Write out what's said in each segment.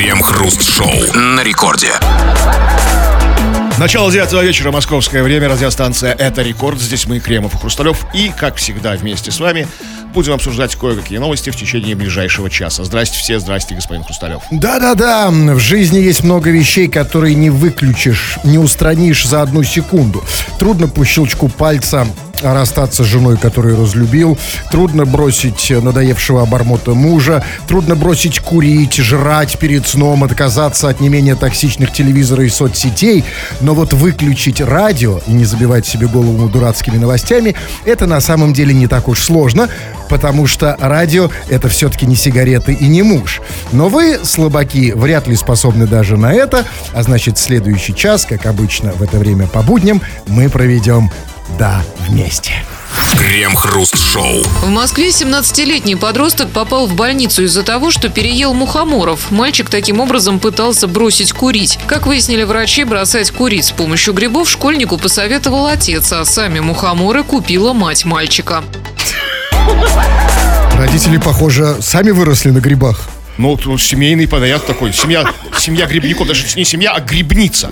Крем-хруст-шоу на рекорде. Начало девятого вечера, московское время, радиостанция «Это рекорд». Здесь мы, Кремов и Хрусталев. И, как всегда, вместе с вами будем обсуждать кое-какие новости в течение ближайшего часа. Здрасте все, здрасте, господин Хрусталев. Да-да-да, в жизни есть много вещей, которые не выключишь, не устранишь за одну секунду. Трудно по щелчку пальца расстаться с женой, которую разлюбил. Трудно бросить надоевшего обормота мужа. Трудно бросить курить, жрать перед сном, отказаться от не менее токсичных телевизора и соцсетей. Но вот выключить радио и не забивать себе голову дурацкими новостями, это на самом деле не так уж сложно, потому что радио это все-таки не сигареты и не муж. Но вы, слабаки, вряд ли способны даже на это, а значит следующий час, как обычно в это время по будням, мы проведем да, вместе. Крем-хруст-шоу. В Москве 17-летний подросток попал в больницу из-за того, что переел мухоморов. Мальчик таким образом пытался бросить курить. Как выяснили врачи, бросать курить с помощью грибов школьнику посоветовал отец, а сами мухоморы купила мать мальчика. Родители, похоже, сами выросли на грибах. Ну, семейный подарок такой. Семья, семья грибников, даже не семья, а грибница.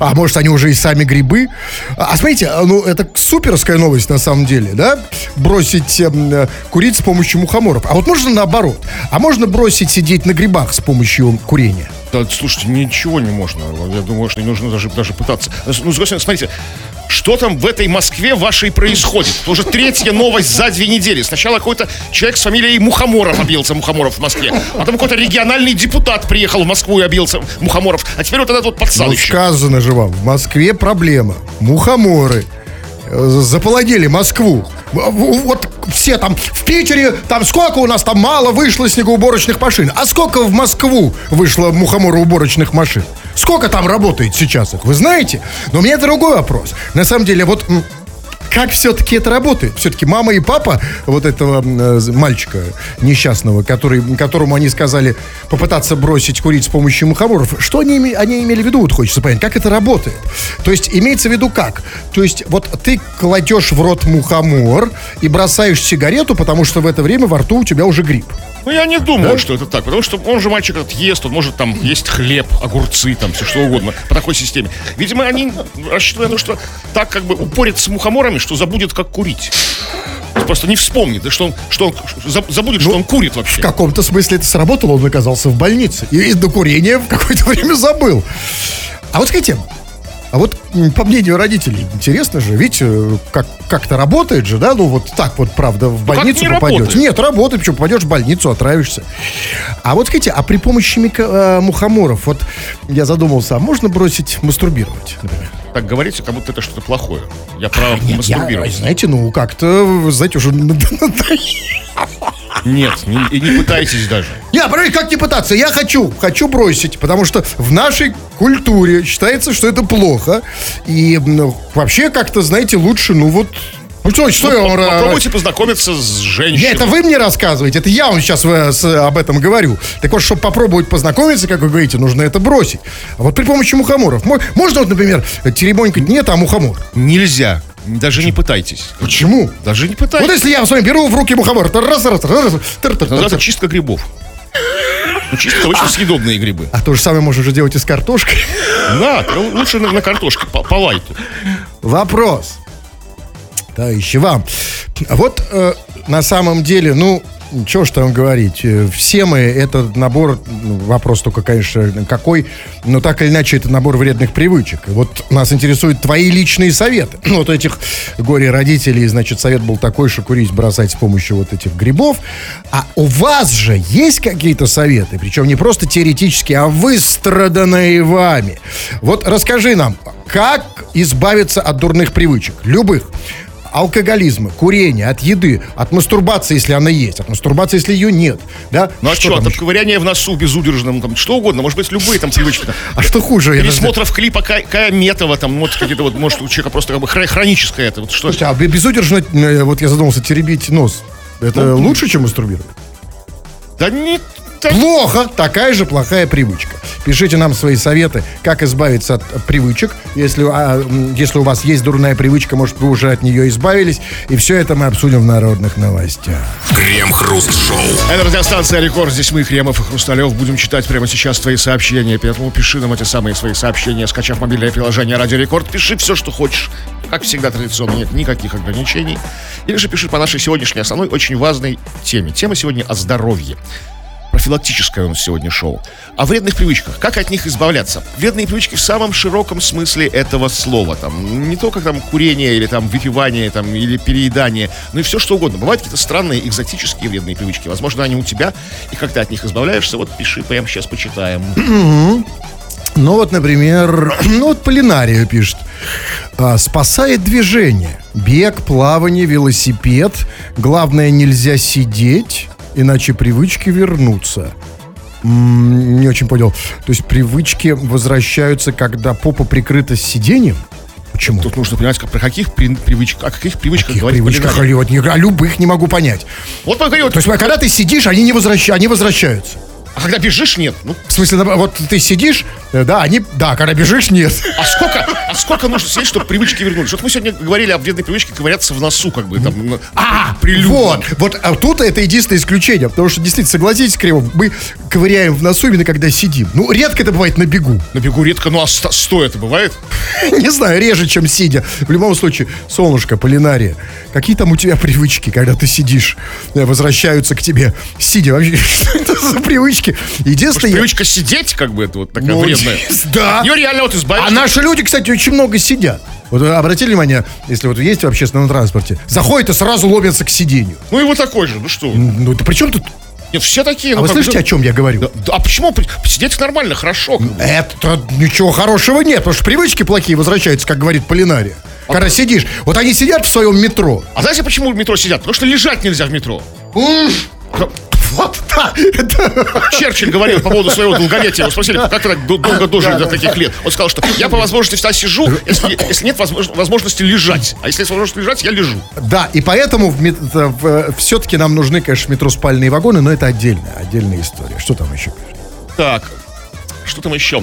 А может, они уже и сами грибы? А а смотрите, а, ну это суперская новость на самом деле, да? Бросить эм, э, курить с помощью мухоморов. А вот можно наоборот. А можно бросить сидеть на грибах с помощью курения? Да, слушайте, ничего не можно. Я думаю, что не нужно даже, даже пытаться. Ну, смотрите, что там в этой Москве вашей происходит? Это уже третья новость за две недели. Сначала какой-то человек с фамилией Мухоморов объелся Мухоморов в Москве. Потом какой-то региональный депутат приехал в Москву и объелся Мухоморов. А теперь вот этот вот Ну, подсалыще. сказано же вам, в Москве проблема. Мухоморы э, заполонили Москву. Вот все там в Питере, там сколько у нас там мало вышло снегоуборочных машин. А сколько в Москву вышло мухомороуборочных машин? Сколько там работает сейчас их, вы знаете? Но у меня другой вопрос. На самом деле, вот как все-таки это работает? Все-таки мама и папа вот этого э, мальчика несчастного, который, которому они сказали попытаться бросить курить с помощью мухоморов, что они, они имели в виду, вот хочется понять, как это работает? То есть имеется в виду как? То есть вот ты кладешь в рот мухомор и бросаешь сигарету, потому что в это время во рту у тебя уже гриб. Ну, я не думаю, что это так, потому что он же мальчик этот ест, он может там есть хлеб, огурцы, там все что угодно по такой системе. Видимо, они рассчитывают что так как бы упорит с мухоморами, что забудет, как курить. Просто не вспомнит, да, что он, что он за- забудет, что он курит В вообще. каком-то смысле это сработало, он оказался в больнице. И до курения в какое-то время забыл. А вот скажите, а вот по мнению родителей, интересно же, ведь э, как, как-то работает же, да? Ну вот так вот, правда, в как больницу не попадете. работает? Нет, работает, почему попадешь в больницу, отравишься. А вот скажите, а при помощи мика- э, мухоморов, вот я задумался, а можно бросить мастурбировать, например? Так говорите, как будто это что-то плохое. Я право Я, мастурбировать. знаете, ну как-то, знаете, уже Нет, не, и не пытайтесь даже. Не, подожди, как не пытаться? Я хочу, хочу бросить, потому что в нашей культуре считается, что это плохо. И ну, вообще как-то, знаете, лучше, ну вот... Ну что, что я вам... Попробуйте познакомиться с женщиной. Я, это вы мне рассказываете, это я вам сейчас э, с- об этом говорю. Так вот, чтобы попробовать познакомиться, как вы говорите, нужно это бросить. А вот при помощи мухоморов. мо- Можно вот, например, теребонькать нет, а мухомор? Нельзя. Даже не пытайтесь. Почему? Даже не Вот пытайтесь. если я с вами беру в руки мухомор, то раз, раз, раз, раз, Называется чистка грибов. Ну, чистка очень съедобные грибы. а то же самое можно же делать и с картошкой. Да, лучше на, на картошке, по, по лайту. Вопрос. Товарищи, вам. А Вот э, на самом деле, ну, что ж там говорить, э, все мы, это набор, ну, вопрос только, конечно, какой, но так или иначе, это набор вредных привычек. Вот нас интересуют твои личные советы. Вот этих горе-родителей, значит, совет был такой, что курить бросать с помощью вот этих грибов. А у вас же есть какие-то советы, причем не просто теоретические, а выстраданные вами. Вот расскажи нам, как избавиться от дурных привычек, любых алкоголизма, курения, от еды, от мастурбации, если она есть, от мастурбации, если ее нет. Да? Ну а что, там там еще? ковыряние в носу безудержным, там, что угодно, может быть, любые там привычки. А что хуже? Пересмотров клипа Кая Метова, там, вот какие-то вот, может, у человека просто как бы хро- хроническое это. Вот что Слушайте, а бе- безудержно, э, вот я задумался, теребить нос, это Ну, лучше, чем мастурбировать? Да не... Плохо, такая же плохая привычка. Пишите нам свои советы, как избавиться от привычек. Если, а, если у вас есть дурная привычка, может, вы уже от нее избавились. И все это мы обсудим в народных новостях. Крем-хруст-шоу. Это радиостанция «Рекорд». Здесь мы, Кремов и Хрусталев, будем читать прямо сейчас твои сообщения. Поэтому пиши нам эти самые свои сообщения, скачав мобильное приложение «Радио Рекорд». Пиши все, что хочешь. Как всегда, традиционно нет никаких ограничений. Или же пиши по нашей сегодняшней основной очень важной теме. Тема сегодня о здоровье. Профилактическое у нас сегодня шоу. О вредных привычках. Как от них избавляться? Вредные привычки в самом широком смысле этого слова. Там, не только там курение или там выпивание там, или переедание, но и все что угодно. Бывают какие-то странные экзотические вредные привычки. Возможно, они у тебя, и как ты от них избавляешься, вот пиши, прямо сейчас почитаем. Ну вот, например, ну вот Полинария пишет. А, спасает движение. Бег, плавание, велосипед. Главное, нельзя сидеть, иначе привычки вернутся. Не очень понял. То есть привычки возвращаются, когда попа прикрыта сиденьем? Почему? Тут нужно понимать, как, про каких при- привычках, о каких привычках Каких говорит привычках? Не- О любых не могу понять. Вот поговорим, вот, То есть, когда ты сидишь, они не возвращаются, они возвращаются. А когда бежишь, нет. Ну, В смысле, вот ты сидишь, э, да, они, да, когда бежишь, нет. А сколько, а сколько нужно сидеть, чтобы привычки вернулись? Вот мы сегодня говорили о вредной привычке ковыряться в носу, как бы там. А, прилюдно. вот, вот а тут это единственное исключение, потому что, действительно, согласитесь, Кремов, мы ковыряем в носу именно когда сидим. Ну, редко это бывает на бегу. На бегу редко, ну а стоя это бывает? Не знаю, реже, чем сидя. В любом случае, солнышко, полинария, какие там у тебя привычки, когда ты сидишь, э, возвращаются к тебе, сидя? Вообще, что это за привычки? Единственное, я- Привычка сидеть, как бы, это вот такая Ну, вредная. да. От нее реально вот А избавиться. наши люди, кстати, очень много сидят. Вот обратили внимание, если вот есть в общественном транспорте, заходят и сразу ломятся к сиденью. Ну и вот такой же, ну что? Ну, это при чем тут? Нет, все такие. А ну, вы слышите, бы, о чем я говорю? да, да, а почему? Сидеть нормально, хорошо. Это ничего хорошего нет, потому что привычки плохие возвращаются, как говорит Полинария. Когда сидишь, вот они сидят в своем метро. А знаете, почему в метро сидят? Потому что лежать нельзя в метро. Вот, да. Черчилль говорил по поводу своего долголетия. Его спросили, как ты так долго дожили до таких лет. Он сказал, что я по возможности всегда сижу, если, если нет возмож- возможности лежать. А если есть возможность лежать, я лежу. Да, и поэтому все-таки нам нужны, конечно, метро спальные вагоны, но это отдельная, отдельная история. Что там еще? Так, что там еще?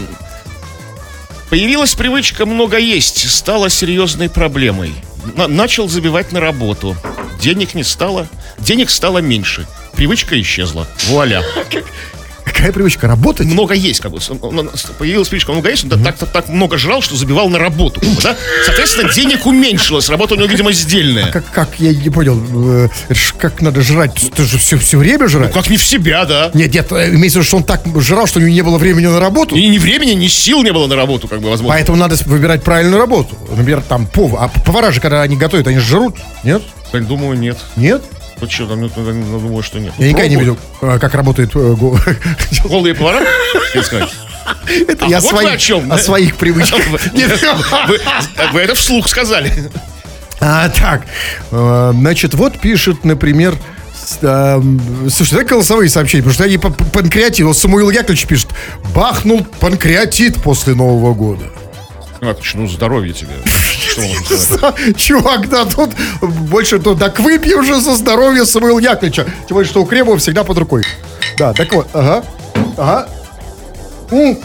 Появилась привычка много есть, стала серьезной проблемой. На- начал забивать на работу. Денег не стало, денег стало меньше. Привычка исчезла. Вуаля. Какая привычка? Работать? Много есть, как бы. Он- Появилась привычка много есть, он так, так, так много жрал, что забивал на работу. Да? Соответственно, денег уменьшилось. Работа у него, видимо, сдельная. Как, как, я не понял, э, как надо жрать? Ты же все, все время жрать? Как не в себя, да? Нет, нет, э, имеется в виду, что он так жрал, что у него не было времени на работу. И ни времени, ни сил не было на работу, как бы, возможно. Поэтому надо выбирать правильную работу. Например, там повар. А повара же, когда они готовят, они жрут. Нет? Я думаю, нет. Нет? Вот что, там, ну, думаю, что нет. Я никогда не видел, э, как работает... э, го- Голые повара? Это А я о своих привычках. Вы, это вслух сказали. А, так, э, значит, вот пишет, например, эм, слушай, дай голосовые сообщения, потому что они по- панкреатит. Вот Самуил Яковлевич пишет, бахнул панкреатит после Нового года. А, ну, здоровье тебе. Чувак, да, тут больше, то, так выпьем уже за здоровье Самуила Яковлевича. Тем более, что у Кремова всегда под рукой. Да, так вот, ага, ага. М.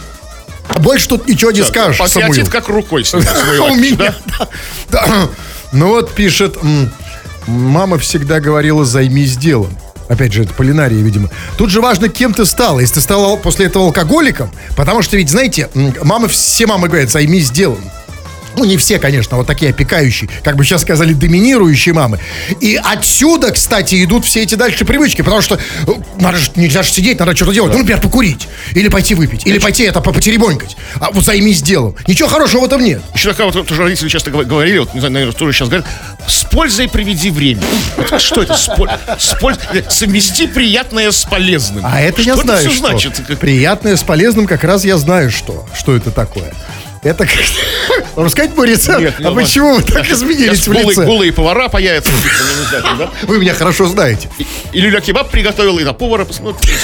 Больше тут ничего не скажешь. Патриотит как рукой свой У меня. Ну вот пишет, мама всегда говорила, займись делом. Опять же, это полинария, видимо. Тут же важно, кем ты стала. Если ты стала после этого алкоголиком, потому что ведь, знаете, мамы, все мамы говорят, займись делом. Ну, не все, конечно, вот такие опекающие, как бы сейчас сказали, доминирующие мамы. И отсюда, кстати, идут все эти дальше привычки, потому что э, надо же, нельзя же сидеть, надо что-то делать. Ну, например, покурить, или пойти выпить, или пойти это по- потеребонькать. А вот займись делом. Ничего хорошего в этом нет. Еще такая вот, тоже родители часто гов- говорили, вот, не знаю, наверное, тоже сейчас говорят, с пользой приведи время. Вот что это? С поль- Совмести приятное с полезным. А это что я знаю, это все что. значит? Приятное с полезным как раз я знаю, что. Что это такое. Это как... Вам сказать мой рецепт? Нет, а ну, почему вы так изменились в лице? голые повара появятся. да? Вы меня хорошо знаете. И- И люля кебаб приготовил, и на повара посмотрите.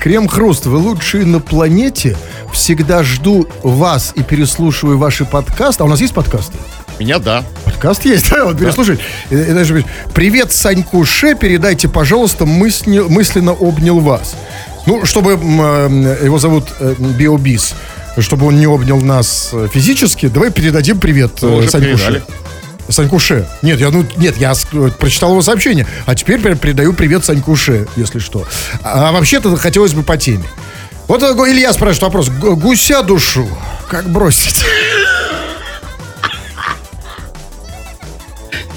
Крем-хруст, вы лучшие на планете. Всегда жду вас и переслушиваю ваши подкасты. А у нас есть подкасты? Меня да. Подкаст есть, да, вот переслушать. И даже говорит, Привет, Саньку Ше, передайте, пожалуйста, мысленно обнял вас. Ну, чтобы э, его зовут э, Биобис, чтобы он не обнял нас э, физически, давай передадим привет э, Мы уже Санькуше. Санькуше. Нет, я, ну, нет, я э, прочитал его сообщение, а теперь пер- передаю привет Санькуше, если что. А, вообще-то хотелось бы по теме. Вот э, Илья спрашивает вопрос. Гу- Гуся душу, как бросить?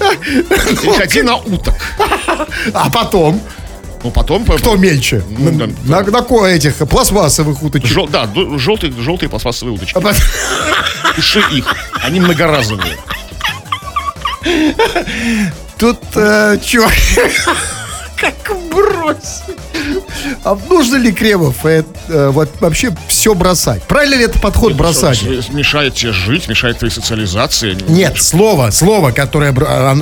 Переходи на уток. А потом, Ну, потом... по- кто мельче? Ну, на, на- на ко- этих пластмассовых уточек. Жел- да, желтые, желтые пластмассовые удочки. А Туши их. Они многоразовые. Тут, э, чувак, как бросить? А нужно ли Кремов э, э, вот вообще все бросать? Правильно ли это подход бросать? Что, Мешает тебе жить, мешает твоей социализации. Нет, слово, слово, которое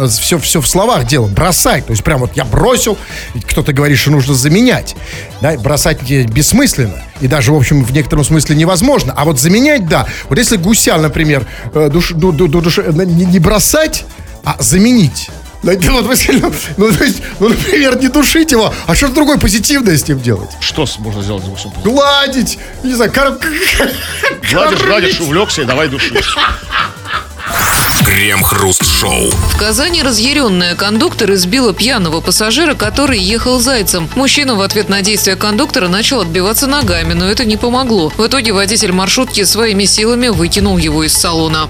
все, все в словах дело, бросать. То есть прям вот я бросил, ведь кто-то говорит, что нужно заменять. Да, бросать бессмысленно. И даже, в общем, в некотором смысле невозможно. А вот заменять, да. Вот если гуся, например, э, душ- ду- ду- ду- душ- э, не, не бросать, а заменить. Ну, это вот, вы сказали, ну, то есть, ну, например, не душить его, а что-то другое позитивное с ним делать. Что можно сделать за 8 Гладить, не знаю, кор- Гладишь, кормить. гладишь, увлекся и давай душишь. Крем-хруст-шоу. В Казани разъяренная кондуктор избила пьяного пассажира, который ехал зайцем. Мужчина в ответ на действия кондуктора начал отбиваться ногами, но это не помогло. В итоге водитель маршрутки своими силами выкинул его из салона.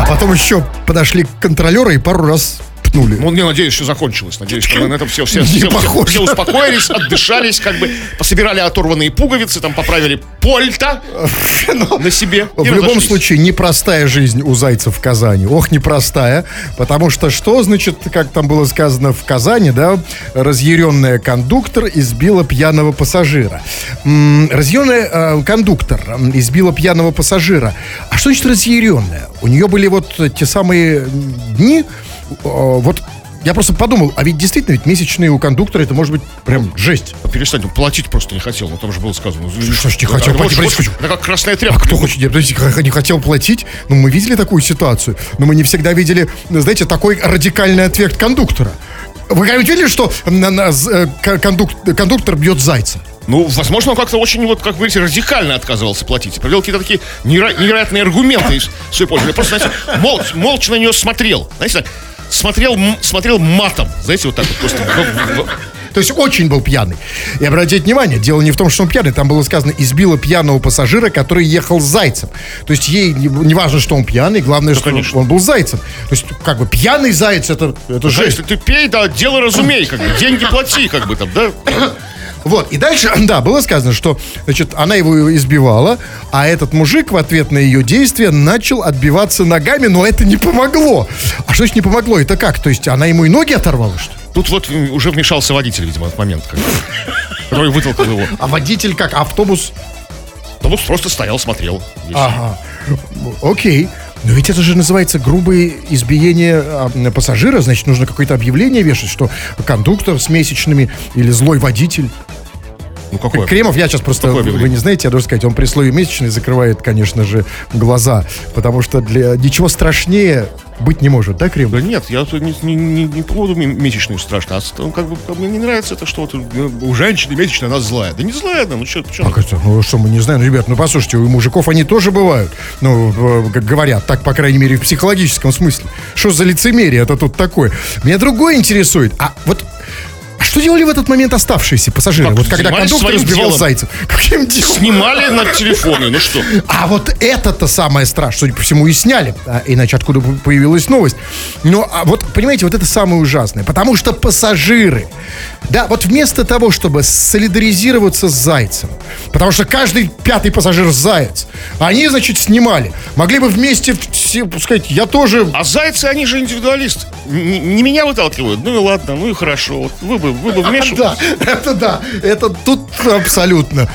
А потом еще подошли контролеры и пару раз пнули. Ну, не надеюсь, что закончилось. Надеюсь, что на этом все, все, все, все- все успокоились, отдышались, как бы пособирали оторванные пуговицы, там поправили польта на себе. В любом случае, непростая жизнь у зайцев в Казани. Ох, непростая. Потому что что, значит, как там было сказано в Казани, да, разъяренная кондуктор избила пьяного пассажира. Разъяренная э, кондуктор избила пьяного пассажира. А что значит разъяренная? У нее были вот те самые дни, вот я просто подумал, а ведь действительно, ведь месячные у кондуктора это может быть прям жесть. Перестань, он платить просто не хотел, ну там же было сказано. Что ж не хотел платить? Подожди, Это как красная А тряпка. кто хочет, не хотел платить? Ну, мы видели такую ситуацию, но мы не всегда видели, знаете, такой радикальный ответ кондуктора. Вы когда видели, что э, к- кондук- кондуктор бьет зайца? Ну, возможно, он как-то очень, вот, как говорите, радикально отказывался платить. Привел какие-то такие неверо- невероятные аргументы из своей пользы. Я просто, знаете, молча, молча на нее смотрел. Знаете, так, смотрел, смотрел матом. Знаете, вот так вот просто. То есть очень был пьяный. И обратите внимание, дело не в том, что он пьяный. Там было сказано, избила пьяного пассажира, который ехал с зайцем. То есть ей не, не важно, что он пьяный, главное, что конечно. он был зайцем. То есть, как бы, пьяный заяц, это, это Да, жесть. если ты пей, да, дело разумей, как бы, деньги плати, как бы там, да. Вот, и дальше, да, было сказано, что, значит, она его избивала, а этот мужик в ответ на ее действия начал отбиваться ногами, но это не помогло. А что значит не помогло? Это как? То есть она ему и ноги оторвала, что ли? Тут вот уже вмешался водитель, видимо, в этот момент, который вытолкал его. А водитель как? Автобус? Автобус просто стоял, смотрел. Ага. Окей. Но ведь это же называется грубое избиение а, пассажира, значит, нужно какое-то объявление вешать, что кондуктор с месячными или злой водитель. Ну, какой? Кремов, я сейчас просто, Какое вы не знаете, я должен сказать, он при слове месячный закрывает, конечно же, глаза, потому что для ничего страшнее быть не может, да, Кремов? Да нет, я не, не, не, не по поводу м- месячную страшно, а ну, как бы как мне не нравится это, что вот э, у женщины месячная, она злая. Да не злая она, ну что, что Как это? Ну что, мы не знаем, ну, ребят, ну послушайте, у мужиков они тоже бывают. Ну, как говорят, так, по крайней мере, в психологическом смысле. Что за лицемерие это тут такое? Меня другое интересует. А вот а что делали в этот момент оставшиеся пассажиры? Как, вот когда кондуктор сбивал делом. зайцев. Каким делом? Снимали на телефоны, ну что? А вот это-то самое страшное, судя по всему, и сняли. А, иначе откуда появилась новость? Но а вот, понимаете, вот это самое ужасное. Потому что пассажиры, да, вот вместо того, чтобы солидаризироваться с зайцем, потому что каждый пятый пассажир заяц, они, значит, снимали. Могли бы вместе все сказать, я тоже... А зайцы, они же индивидуалисты. Н- Не, меня выталкивают. Ну и ладно, ну и хорошо. Вот вы бы, вы бы вмешивались. Да, это да, это тут абсолютно.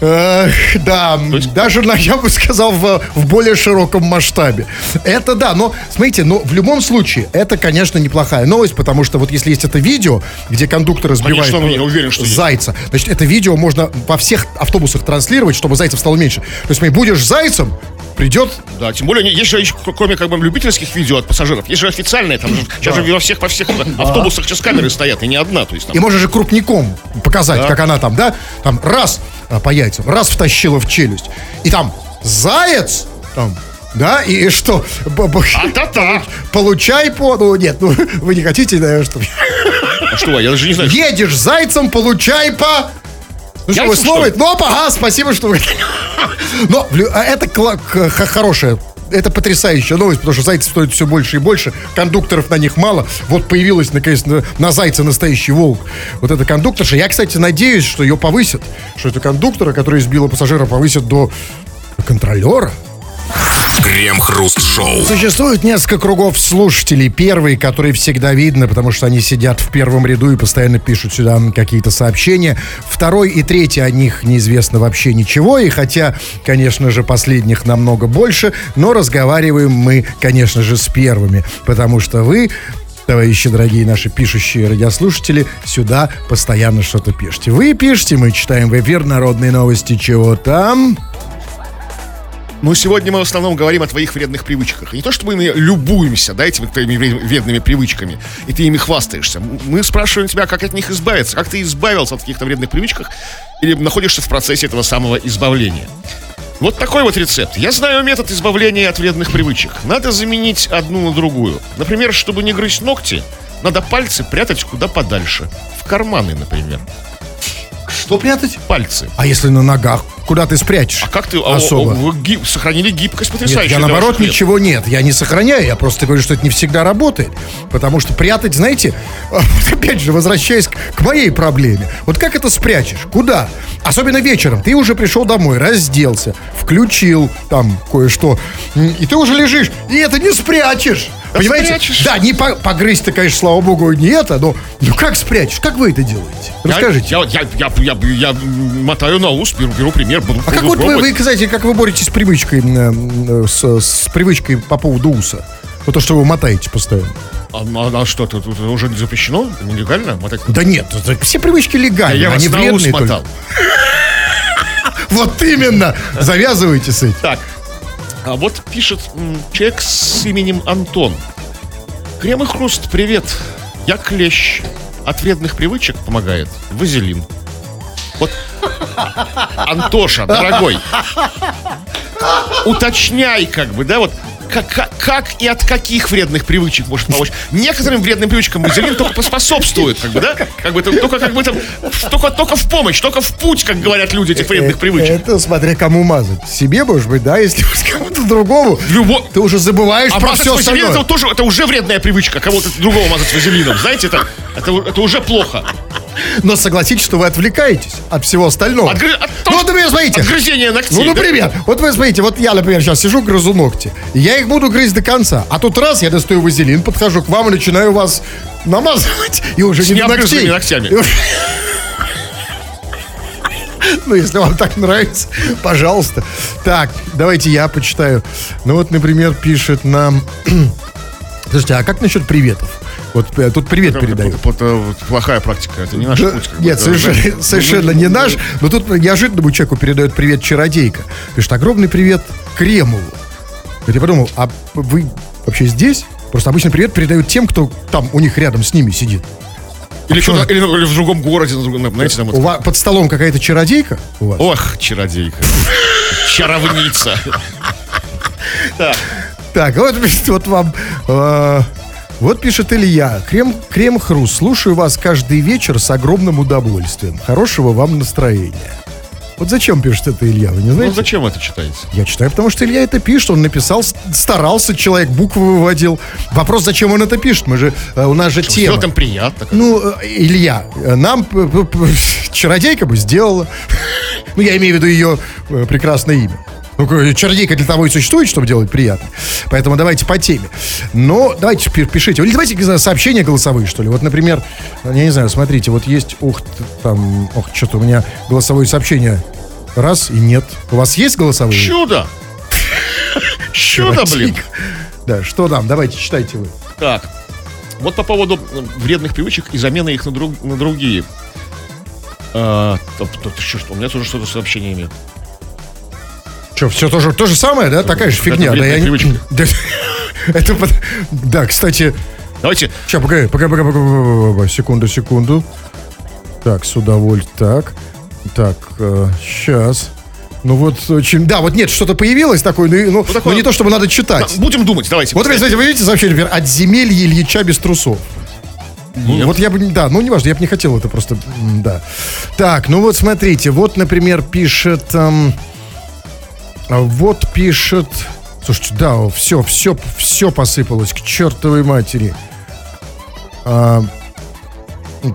Э, да, даже, на, я бы сказал, в, в более широком масштабе. Это да, но, смотрите, но в любом случае, это, конечно, неплохая новость, потому что вот если есть это видео, где кондуктор разбивает Конечно, я уверен, что есть. зайца, значит, это видео можно во всех автобусах транслировать, чтобы зайцев стало меньше. То есть, смотри, будешь зайцем, придет, Да, тем более, есть же, еще, кроме как бы любительских видео от пассажиров, есть же официальные, там же, сейчас же во всех, во всех автобусах сейчас камеры стоят, и не одна, то есть там... и можешь же крупником показать, Да. как она там, да, там раз а, по яйцам, раз втащила в челюсть, и там заяц, там, да, и, и что? А-та-та! Получай по... Ну, нет, ну, вы не хотите, наверное, что... А что, я даже не знаю. Едешь зайцем, получай по... Ну что, вы слово... Ну, ага, спасибо, что вы... Но а это хорошая это потрясающая новость, потому что зайцы стоят все больше и больше, кондукторов на них мало. Вот появилась, наконец, на, на зайца настоящий волк. Вот эта кондукторша. Я, кстати, надеюсь, что ее повысят, что это кондуктора, который избила пассажира, повысят до контролера. Крем-хруст-шоу. Существует несколько кругов слушателей. Первый, который всегда видно, потому что они сидят в первом ряду и постоянно пишут сюда какие-то сообщения. Второй и третий о них неизвестно вообще ничего. И хотя, конечно же, последних намного больше, но разговариваем мы, конечно же, с первыми. Потому что вы Товарищи дорогие наши пишущие радиослушатели, сюда постоянно что-то пишете. Вы пишете, мы читаем в эфир народные новости, чего там. Ну, сегодня мы в основном говорим о твоих вредных привычках. И не то, чтобы мы любуемся, да, этими твоими вре- вредными привычками, и ты ими хвастаешься. Мы спрашиваем тебя, как от них избавиться, как ты избавился от каких-то вредных привычках, или находишься в процессе этого самого избавления. Вот такой вот рецепт. Я знаю метод избавления от вредных привычек. Надо заменить одну на другую. Например, чтобы не грызть ногти, надо пальцы прятать куда подальше. В карманы, например. Что прятать? Пальцы. А если на ногах? Куда ты спрячешь? А как ты а, Особо. а, вы ги- сохранили гибкость Нет, потрясающую? я для наоборот ничего нет. Я не сохраняю, я просто говорю, что это не всегда работает. Потому что прятать, знаете, опять же, возвращаясь к, моей проблеме. Вот как это спрячешь? Куда? Особенно вечером. Ты уже пришел домой, разделся, включил там кое-что, и ты уже лежишь, и это не спрячешь. Да Понимаете? спрячешь. Да, не по- погрызть-то, конечно, слава богу, не это, но ну как спрячешь? Как вы это делаете? Я- Расскажите. Я, я, я, я, я мотаю на ус, беру, беру пример, буду А как вот вы, вы, кстати, как вы боретесь с привычкой, м, э, с, с привычкой по поводу уса? Вот то, что вы мотаете постоянно. А, а- а что, тут, уже запрещено? Нелегально мотать? Да нет, все привычки легальные, я вас они на ус вредные мотал. Вот именно! Завязывайте с этим. Так, а вот пишет человек с именем Антон. Крем и хруст, привет. Я клещ. От вредных привычек помогает вазелин. Вот, Антоша, дорогой, уточняй как бы, да, вот как, как, как и от каких вредных привычек может помочь. Некоторым вредным привычкам вазелин только поспособствует, как бы, да? Как бы, только как бы там, только, только в помощь, только в путь, как говорят люди, этих вредных привычек. Это смотря кому мазать. Себе, может быть, да, если уж кому-то другому. Любо- Ты уже забываешь А про все остальное. это тоже это уже вредная привычка, кого-то другого мазать вазелином. Знаете, это, это, это уже плохо. Но согласитесь, что вы отвлекаетесь от всего остального. От от ну, вот, например, смотрите. от грызения ногтей, Ну, да? например, вот вы смотрите, вот я, например, сейчас сижу, грызу ногти. Я их буду грызть до конца. А тут раз, я достаю вазелин, подхожу к вам и начинаю вас намазывать. И уже С не до ногтей. ногтями. Ну, если вам так нравится, пожалуйста. Так, давайте я почитаю. Ну, вот, например, пишет нам... Слушайте, а как насчет приветов? Вот э, тут привет Это, передаю. это- это вот плохая практика, это не наш Да, путь. бы, Нет, совершенно, да. совершенно не наш. Но тут неожиданному человеку передает привет чародейка. Пишет, огромный привет Кремову. Вот я подумал, а вы вообще здесь? Просто обычно привет передают тем, кто там у них рядом с ними сидит. Или, куда- или, или в другом городе, на другом, знаете, там. У вас под столом какая-то чародейка у вас? Ох, чародейка. Чаровница. Так, вот, вот вам... вот пишет Илья. Крем, крем хруст. Слушаю вас каждый вечер с огромным удовольствием. Хорошего вам настроения. Вот зачем пишет это Илья, вы не ну знаете? зачем вы это читаете? Я читаю, потому что Илья это пишет, он написал, старался, человек буквы выводил. Вопрос, зачем он это пишет? Мы же, э, у нас же тема. Сделать им приятно. Ну, э, Илья, э, нам чародейка бы сделала. Ну, я имею в виду ее прекрасное имя. Ну, к- чародейка для того и существует, чтобы делать приятно. Поэтому давайте по теме. Но давайте пи- пишите. Или давайте не знаю, сообщения голосовые, что ли. Вот, например, я не знаю, смотрите, вот есть, ух, там, ох, что-то у меня голосовое сообщение. Раз и нет. У вас есть голосовые? Чудо! Чудо, блин! Да, что там? Давайте, читайте вы. Так, вот по поводу э, вредных привычек и замены их на, друг- на другие. А, топ- топ- что, у меня тоже что-то сообщениями. Что, все то же, то же самое, да? Такая же фигня. Да, вредная я не-. Да, Это, да, кстати, Давайте, Сейчас, погоди, погоди, погоди, погоди, секунду, секунду. Так, с удовольствием, так, так, сейчас. Ну вот очень, да, вот нет, что-то появилось такое, ну, и- ну, такое- ну, не то, чтобы надо читать. будем думать, давайте. Вот, кстати, вы видите сообщение, например, от земелья Ильича без трусов. Вот я бы, да, ну не важно, я бы не хотел это просто, да. Так, ну вот смотрите, вот, например, пишет, эм, вот пишет, слушайте, да, все, все, все посыпалось к чертовой матери. А,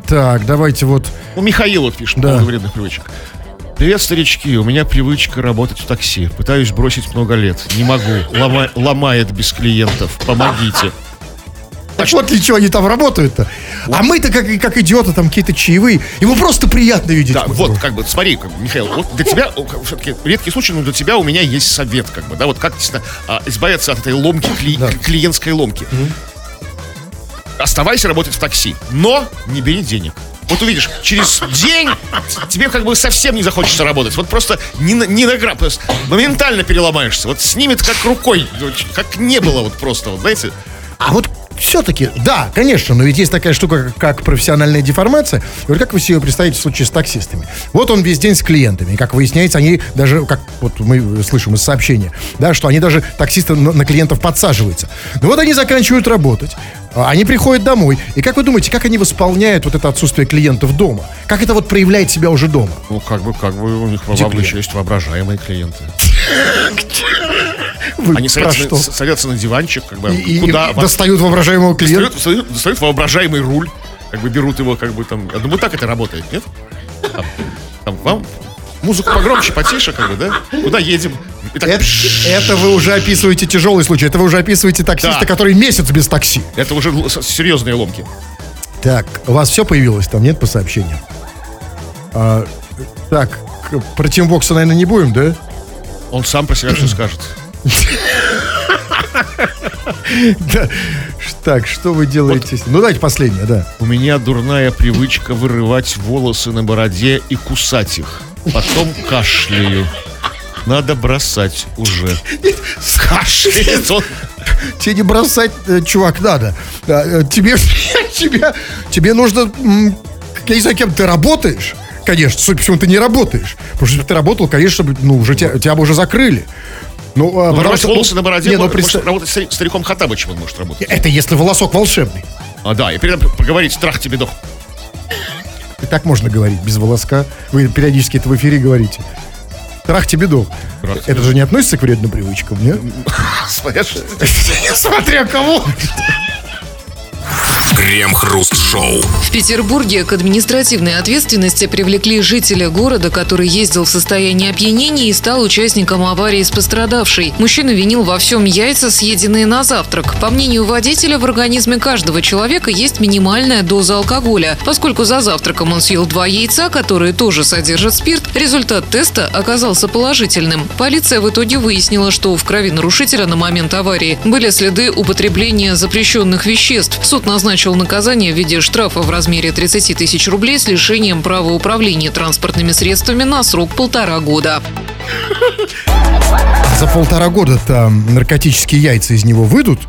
так, давайте вот, У Михаила пишет, Да. поводу вредных привычек. Привет, старички. У меня привычка работать в такси. Пытаюсь бросить много лет. Не могу. Лома- ломает без клиентов. Помогите. Так вот для чего они там работают-то. А мы-то как, как идиоты, там какие-то чаевые. Ему просто приятно видеть. Да, вот, как бы, смотри, как бы, Михаил, вот для тебя, все-таки редкий случай, но для тебя у меня есть совет, как бы, да, вот как действительно а, избавиться от этой ломки, кли- Да. клиентской ломки. Оставайся работать в такси, но не бери денег. Вот увидишь, через день тебе как бы совсем не захочется работать. Вот просто не на, не на есть моментально переломаешься. Вот снимет как рукой, вот как не было вот просто, вот, знаете. А вот все-таки, да, конечно, но ведь есть такая штука, как, профессиональная деформация. И вот как вы себе представите в случае с таксистами? Вот он весь день с клиентами. И, как выясняется, они даже, как вот мы слышим из сообщения, да, что они даже, таксисты, на, на клиентов подсаживаются. Ну вот они заканчивают работать, а они приходят домой. И как вы думаете, как они восполняют вот это отсутствие клиентов дома? Как это вот проявляет себя уже дома? Ну, как бы, как бы у них еще есть воображаемые клиенты. Вы Они садятся, что? на, садятся на диванчик, как бы, И, куда и вас- достают воображаемого клиента. достают, достают, воображаемый руль, как бы берут его, как бы там. Я думаю, так это работает, нет? Там, там вам музыку погромче, потише, как бы, да? Куда едем? И так, Это, это вы уже описываете тяжелый случай. Это вы уже описываете таксиста, Да. который месяц без такси. это уже серьезные ломки. Так, у вас все появилось там, нет, по сообщениям? А, так, про Тимбокса, наверное, не будем, да? Он сам про себя все скажет. Да. Так, что вы делаете? с- Ну, давайте последнее, да. У меня дурная привычка вырывать волосы на бороде и кусать их. Потом кашляю. Надо бросать уже. Кашляет он. Тебе не бросать, э, чувак, надо. А, э, тебе, тебе, тебе нужно, я не знаю, кем ты работаешь. Конечно, судя по всему, ты не работаешь. Потому что если бы ты работал, конечно, ну, уже тебя, тебя бы уже закрыли. Ну, а, потому Вырывать что- волосы на бороде Не, ну, может представь- работать стари- стариком Хатабычем он может работать. Это если волосок волшебный. А, да, и перед этим поговорить, страх тебе дох. И так можно говорить, без волоска. Вы периодически это в эфире говорите. Трах тебе дох. Это же не относится к вредным привычкам, нет? Смотря кого. Крем-хруст-шоу. В Петербурге к административной ответственности привлекли жителя города, который ездил в состоянии опьянения и стал участником аварии с пострадавшей. Мужчина винил во всем яйца, съеденные на завтрак. По мнению водителя, в организме каждого человека есть минимальная доза алкоголя. Поскольку за завтраком он съел два яйца, которые тоже содержат спирт, результат теста оказался положительным. Полиция в итоге выяснила, что в крови нарушителя на момент аварии были следы употребления запрещенных веществ. Суд назначил наказание в виде штрафа в размере 30 тысяч рублей с лишением права управления транспортными средствами на срок полтора года. За полтора года-то наркотические яйца из него выйдут.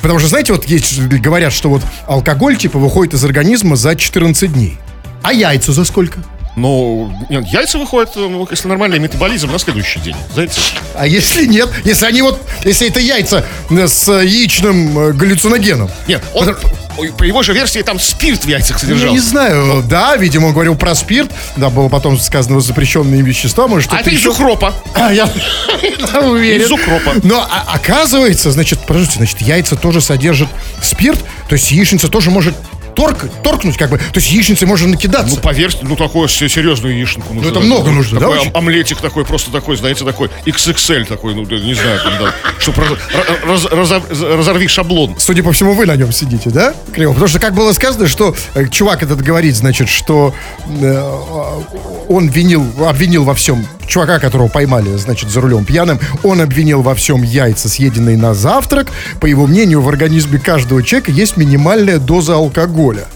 Потому что, знаете, вот есть, говорят, что вот алкоголь типа выходит из организма за 14 дней. А яйца за сколько? Ну, нет, яйца выходят, ну, если нормальный метаболизм, на следующий день. Знаете? А если нет? Если они вот, если это яйца э, с яичным э, галлюциногеном. Нет, он, по его же версии там спирт в яйцах Я не содержался. знаю, да, видимо, он говорил про спирт, да, было потом сказано запрещенные вещества, может, А это из укропа. А, я уверен. Из укропа. Но а- оказывается, значит, подождите, значит, яйца тоже содержат спирт, то есть яичница тоже может торк, торкнуть, как бы, то есть яичницей можно накидаться. Ну, поверьте, ну, такую се- серьезную яишенку нужно. это много нужно, да, Такой очень? ом- омлетик такой, просто такой, знаете, такой XXL такой, ну, да, не знаю, там, да, чтобы раз- раз- разор- разорви шаблон. Судя по всему, вы на нем сидите, да, Криво? Потому что, как было сказано, что э, чувак этот говорит, значит, что э, он винил, обвинил во всем чувака, которого поймали, значит, за рулем пьяным, он обвинил во всем яйца, съеденные на завтрак. По его мнению, в организме каждого человека есть минимальная доза алкоголя.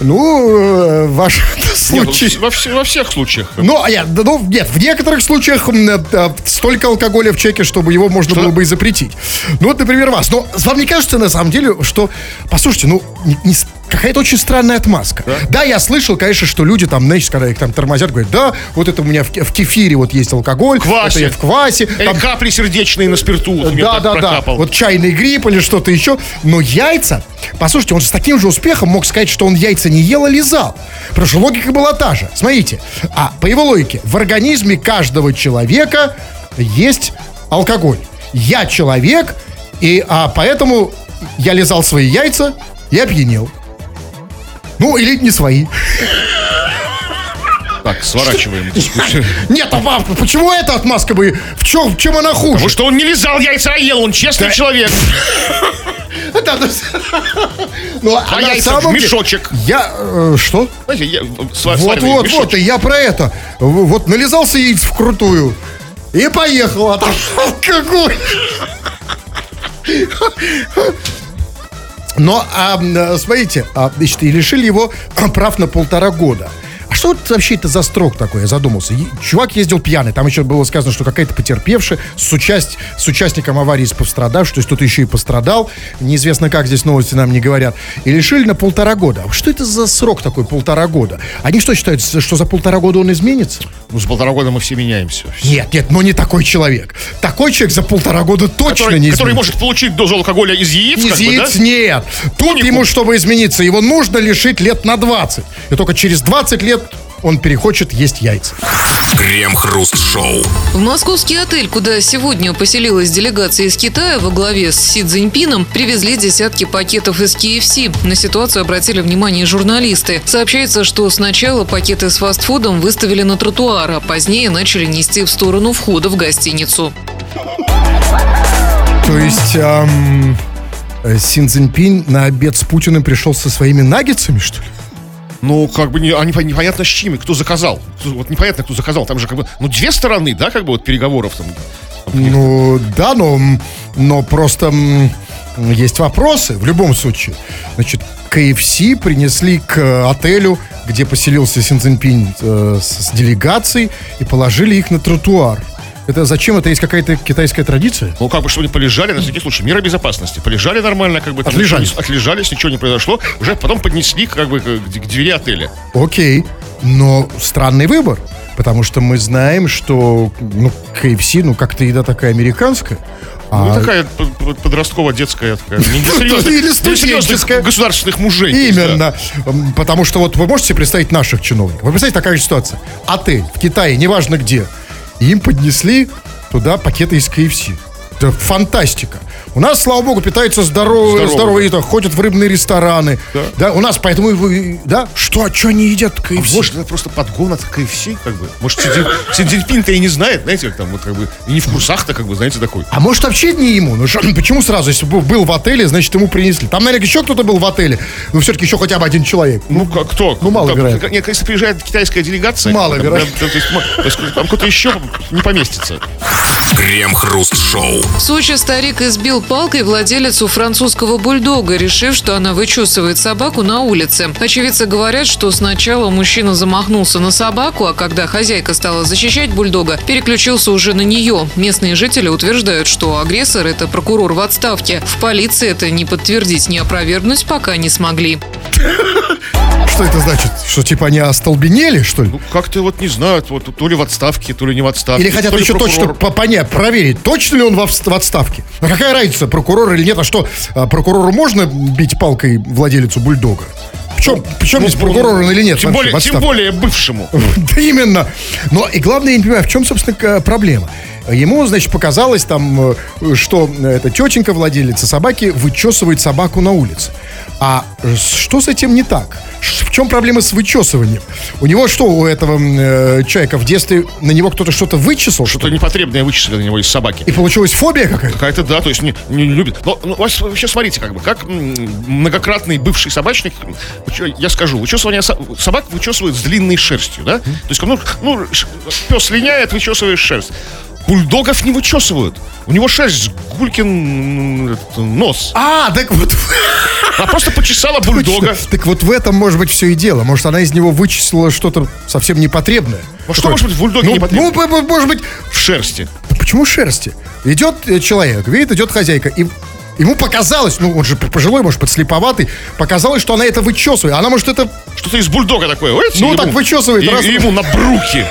Ну, ваш Нет, ну, случай... во, все- во всех случаях. Ну, а я, да, ну, нет, в некоторых случаях э, э, столько алкоголя в чеке, чтобы его можно было бы и запретить. Ну, вот, например, вас. Но вам не кажется, на самом деле, что, послушайте, ну, не- не какая-то очень странная отмазка. Да? я слышал, конечно, что люди там, знаете, когда их там тормозят, говорят, да, вот это у меня в, в кефире вот есть алкоголь, Квасе. это я в квасе. Или там- капли сердечные на спирту. вот да, да, да. Вот чайный гриб или что-то еще. Но яйца, послушайте, он с таким же успехом мог сказать, что он яйца не ел, а лизал. Потому что логика была та же. Смотрите, а по его логике, в организме каждого человека есть алкоголь. Я человек, и а, поэтому я лизал свои яйца и опьянел. Ну, или не свои. Так, сворачиваем. Нет, а пап, почему эта отмазка бы? В чем, в чем она хуже? Потому что он не лизал яйца, а ел. Он честный человек. Да, да. Ну, а А на яйца самом деле- мешочек. Я... э, что? Знаете, я, с- Вот, сваривали вот, мешочек. вот, и я про это. Вот нализался яиц в крутую. И поехал, а там алкоголь. Но, а, смотрите, а, значит, и лишили его прав на полтора года. Что вот вообще это за строк такой, я задумался. Чувак ездил пьяный, там еще было сказано, что какая-то потерпевшая с, участь, с участником аварии, с пострадавшим, то есть кто-то еще и пострадал. Неизвестно как, здесь новости нам не говорят. И лишили на полтора года. А Что это за срок такой, полтора года? Они что считают, что за полтора года он изменится? Ну, за полтора года мы все меняемся. Нет, нет, но не такой человек. Такой человек за полтора года точно Который, не который изменится. может получить дозу алкоголя из яиц, Из как бы, яиц да? нет. Тут Уникум. ему, чтобы измениться, его нужно лишить лет на 20. И только через 20 лет он перехочет есть яйца. Крем-хруст-шоу. В московский отель, куда сегодня поселилась делегация из Китая во главе с Си Цзиньпином, привезли десятки пакетов из KFC. На ситуацию обратили внимание журналисты. Сообщается, что сначала пакеты с фастфудом выставили на тротуар, а позднее начали нести в сторону входа в гостиницу. То есть эм, Син Цзиньпин на обед с Путиным пришел со своими наггетсами, что ли? Ну, как бы не, а непо- непонятно с чьими, кто заказал. Кто- вот непонятно, кто заказал. Там же как бы, ну, две стороны, да, как бы вот переговоров там. Ну, да, но, но просто есть вопросы в любом случае. Значит, KFC принесли к э, отелю, где поселился Син Цзиньпин э, с, с делегацией, и положили их на тротуар. Это зачем? Это есть какая-то китайская традиция? Ну, как бы, чтобы они полежали, на всякий случай, мера безопасности. Полежали нормально, как бы. там Отлежались. ничего не- Отлежались, ничего не произошло. Уже потом поднесли, как бы, к, к двери отеля. Окей, но странный выбор. Потому что мы знаем, что ну, KFC, ну, как-то еда такая американская. Ну, а- такая подростково-детская такая. Не для серьезных- Или студенческая. государственных мужей. да. Именно. Потому что вот вы можете себе представить наших чиновников. Вы представляете, такая же ситуация. Отель в Китае, неважно где. Им поднесли туда пакеты из KFC. Это фантастика. У нас, слава богу, питаются здоровые, Здорово, здоровые, еда, ходят в рыбные рестораны. Да. у нас поэтому, вы- да, что, а что они едят А KFC? может, это просто подгон от КФС, как бы. Может, Си Цзин- Си Цзиньпин-то и не знает, знаете, как там, вот как бы, и не в курсах-то, как бы, знаете, такой. А может вообще не ему? Ну что- почему сразу, если бы был в отеле, значит ему принесли? Там, наверное, еще кто-то был в отеле. Но все-таки еще хотя бы один человек. Ну, как, кто? Ну, мало вероятно. Нет, если приезжает китайская делегация... Мало вероятно. да, там кто-то еще не поместится. Крем-хруст-шоу. В Сочи старик избил палкой владелицу французского бульдога, решив, что она вычесывает собаку на улице. Очевидцы говорят, что сначала мужчина замахнулся на собаку, а когда хозяйка стала защищать бульдога, переключился уже на нее. Местные жители утверждают, что агрессор – это прокурор в отставке. В полиции это не подтвердить, не опровергнуть пока не смогли. Что это значит? Что типа они остолбенели, что ли? Ну, как-то вот не знаю, вот то ли в отставке, то ли не в отставке. Или хотят то еще точно прокурор. по- понять, проверить, точно ли он в отс- в отставке. А какая разница, прокурор или нет? А что, а, прокурору можно бить палкой владелицу бульдога? В чем, в чем Ну, здесь прокурор он или нет? Тем более, тем более бывшему. Да именно. Но и главное, я не понимаю, в чем, собственно, проблема. Ему, значит, показалось там, э, что эта тетенька, владелица собаки, вычесывает собаку на улице. А что с этим не так? В чем проблема с вычесыванием? У него что, у этого э, человека в детстве на него кто-то что-то вычесал? Что-то непотребное вычислили на него из собаки. И получилась фобия какая-то? Какая-то, да, то есть не, не любит. Но ну, вообще смотрите, как бы, как многократный бывший собачник, я скажу, вычесывание со- собак вычесывают с длинной шерстью, да? То есть, ну, ну пес линяет, вычесываешь шерсть. Бульдогов не вычесывают. У него шерсть гулькин нос. А, так вот... Она просто почесала бульдога. Точно. Так вот в этом может быть все и дело. Может, она из него вычислила что-то совсем непотребное. Ну, что может быть в бульдоге ну, непотребное? ну, может быть, В шерсти. Да почему шерсти? Идет э, человек, видит, идет хозяйка, и ему показалось, ну он же пожилой, может, подслеповатый, показалось, что она это вычесывает. Она, может, это... Что-то из бульдога такое. Ну, ему- так вычесывает, И, раз- и ему на бруки.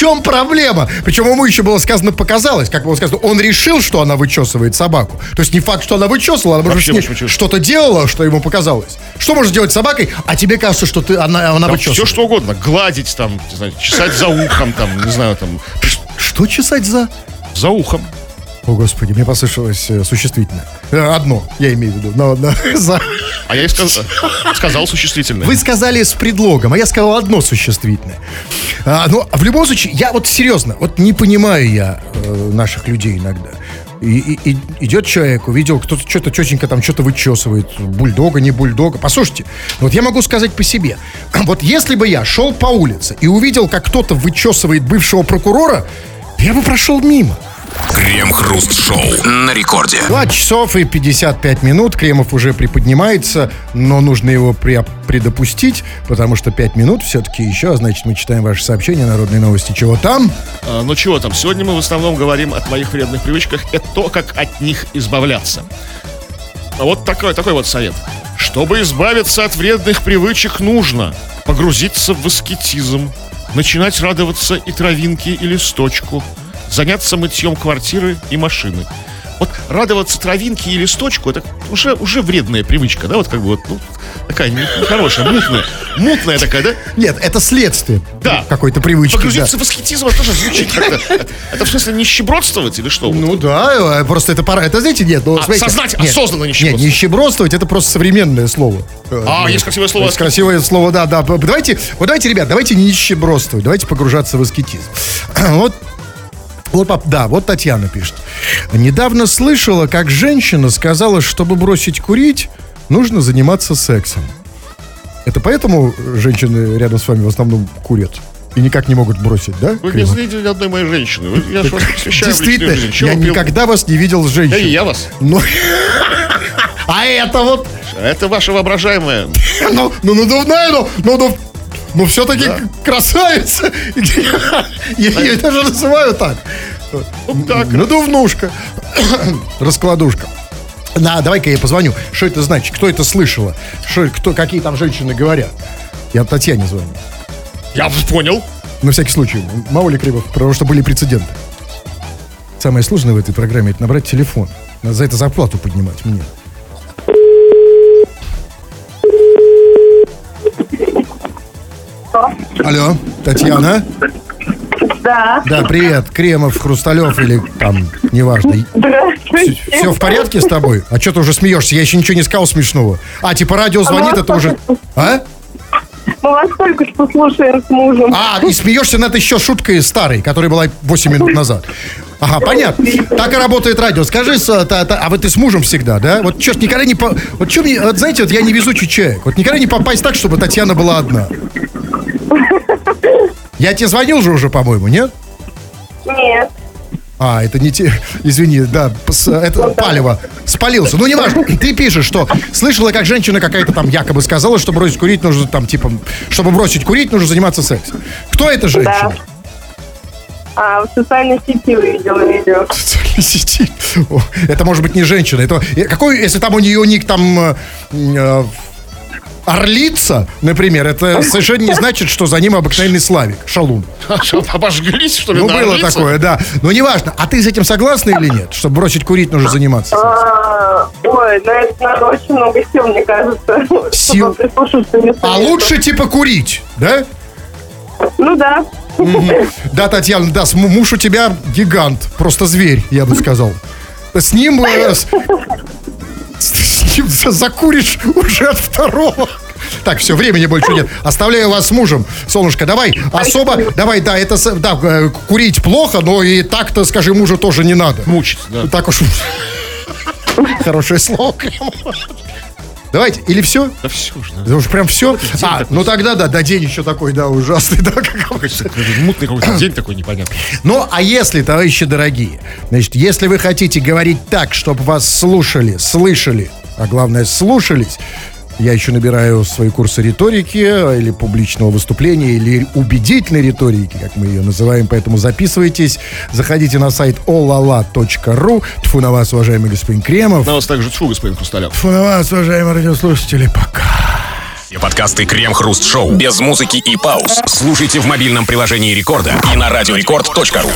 Чем проблема? Причем ему еще было сказано показалось, как было сказано, он решил, что она вычесывает собаку. То есть не факт, что она вычесывала, она может что-то делала, что ему показалось. Что может делать с собакой, а тебе кажется, что ты, она, она Там вычесывает? все что угодно. Гладить там, не знаю, чесать за ухом, там, не знаю, там, Что чесать за... за ухом. О, Господи, мне послышалось э, существительное. Э, Одно, я имею в виду. Но, но, за... А я и сказ- сказал существительное. Вы сказали с предлогом, а я сказал одно существительное. А, ну, в любом случае, я вот серьезно, вот не понимаю я э, наших людей иногда. И, и- и идет человек, увидел, кто-то что-то четенько там что-то вычесывает, бульдога, не бульдога. Послушайте, вот я могу сказать по себе. Вот если бы я шел по улице и увидел, как кто-то вычесывает бывшего прокурора, я бы прошел мимо. Крем-хруст-шоу. На рекорде. 2 часов и 55 минут. Кремов уже приподнимается, но нужно его пре- предопустить, потому что 5 минут все-таки еще, а значит, мы читаем ваши сообщения, народные новости. Чего там? А, ну чего там, сегодня мы в основном говорим о твоих вредных привычках и то, как от них избавляться. А вот такой, такой вот совет. Чтобы избавиться от вредных привычек, нужно погрузиться в аскетизм, начинать радоваться и травинке, и листочку, заняться мытьем квартиры и машины. Вот радоваться травинке и листочку это уже, уже вредная привычка, да, вот как бы вот ну, такая нехорошая, мутная, мутная такая, да? Нет, это следствие Да. какой-то привычки. Погрузиться да. в аскетизм это тоже звучит как-то. Это, в смысле нищебродствовать или что? Ну да, э, просто это пора. Это знаете, нет, ну, А, смотрите, сознать- нет, осознанно Нет, нищебродствовать. нищебродствовать это просто современное слово. Э, А, ну, есть красивое слово Есть красивое слово, да, да. Давайте, вот давайте, ребят, давайте не нищебродствовать, давайте погружаться в аскетизм. Вот Вот, да, вот Татьяна пишет. Недавно слышала, как женщина сказала, чтобы бросить курить, нужно заниматься сексом. Это поэтому женщины рядом с вами в основном курят? И никак не могут бросить, да? Вы не видели ни одной моей женщины. Вы- Я личную Действительно, я пил- никогда вас не видел с Да женщиной. и я вас. Ну, а это вот, Это ваше воображаемое. ну, ну, надувная, ну, ну, ну, ну все-таки красавица. Я ее даже называю так. Так. Надувнушка. Раскладушка. Да, давай-ка я позвоню. Что это значит? Кто это слышала? Что, кто, какие там женщины говорят? Я Татьяне звоню. Я понял. На всякий случай. Мало ли кривов, потому что были прецеденты. Самое сложное в этой программе это набрать телефон. Надо за это зарплату поднимать мне. Алло, Татьяна? Да, Да, привет. Кремов, Хрусталев или там, неважно. здравствуйте. Все в порядке с тобой? А что ты уже смеешься? Я еще ничего не сказал смешного. А, типа радио звонит, это уже... А? Мы вас только что слушаем с мужем. А, и смеешься над еще шуткой старой, которая была 8 минут назад. Ага, понятно. Так и работает радио. Скажи, с- та- та- а вот ты с мужем всегда, да? Вот что никогда не... по- Вот что мне... Вот знаете, вот я не везучий человек. Вот никогда не попасть так, чтобы Татьяна была одна. Я тебе звонил же уже, по-моему, нет? Нет. А, это не те... Извини, да, с- это палево. Спалился. Ну, не важно. Ты пишешь, что слышала, как женщина какая-то там якобы сказала, что бросить курить нужно там, типа, чтобы бросить курить, нужно заниматься сексом. Кто эта женщина? А, в социальной сети увидела видео. В социальной сети. О, Это может быть не женщина. Это какой, если там у нее ник там э, Орлица, например, это совершенно не значит, что за ним обыкновенный Славик, шалун. Что, Обожглись, что ли, Ну, на было орлице? такое, да. Но неважно. А ты с этим согласна или нет? Чтобы бросить курить, нужно заниматься. А, ой, на это надо очень много сил, мне кажется. Сил? А лучше типа курить, да? Ну да. Да, Татьяна, да, муж у тебя гигант, просто зверь, я бы сказал. С ним, э, с, с ним за- закуришь уже от второго. Так, все, времени больше нет. Оставляю вас с мужем. Солнышко, давай, особо, давай, да, это, да, э, курить плохо, но и так-то, скажи, мужу тоже не надо. Мучить, да. Так уж... Хорошее слово. Давайте, или все? Да все же, да. Уж прям все? А, ну тогда да, да, день еще такой, да, ужасный, да, как Мутный какой-то день такой непонятный. Ну, а если, товарищи дорогие, значит, если вы хотите говорить так, чтобы вас слушали, слышали, а главное, слушались, я еще набираю свои курсы риторики или публичного выступления, или убедительной риторики, как мы ее называем, поэтому записывайтесь, заходите на сайт olala.ru. Тфу на вас, уважаемый господин Кремов. На вас также тьфу, господин Хрусталев. Тфу на вас, уважаемые радиослушатели, пока. Все подкасты Крем-Хруст-Шоу без музыки и пауз. Слушайте в мобильном приложении Рекорда и на радиорекорд.ру.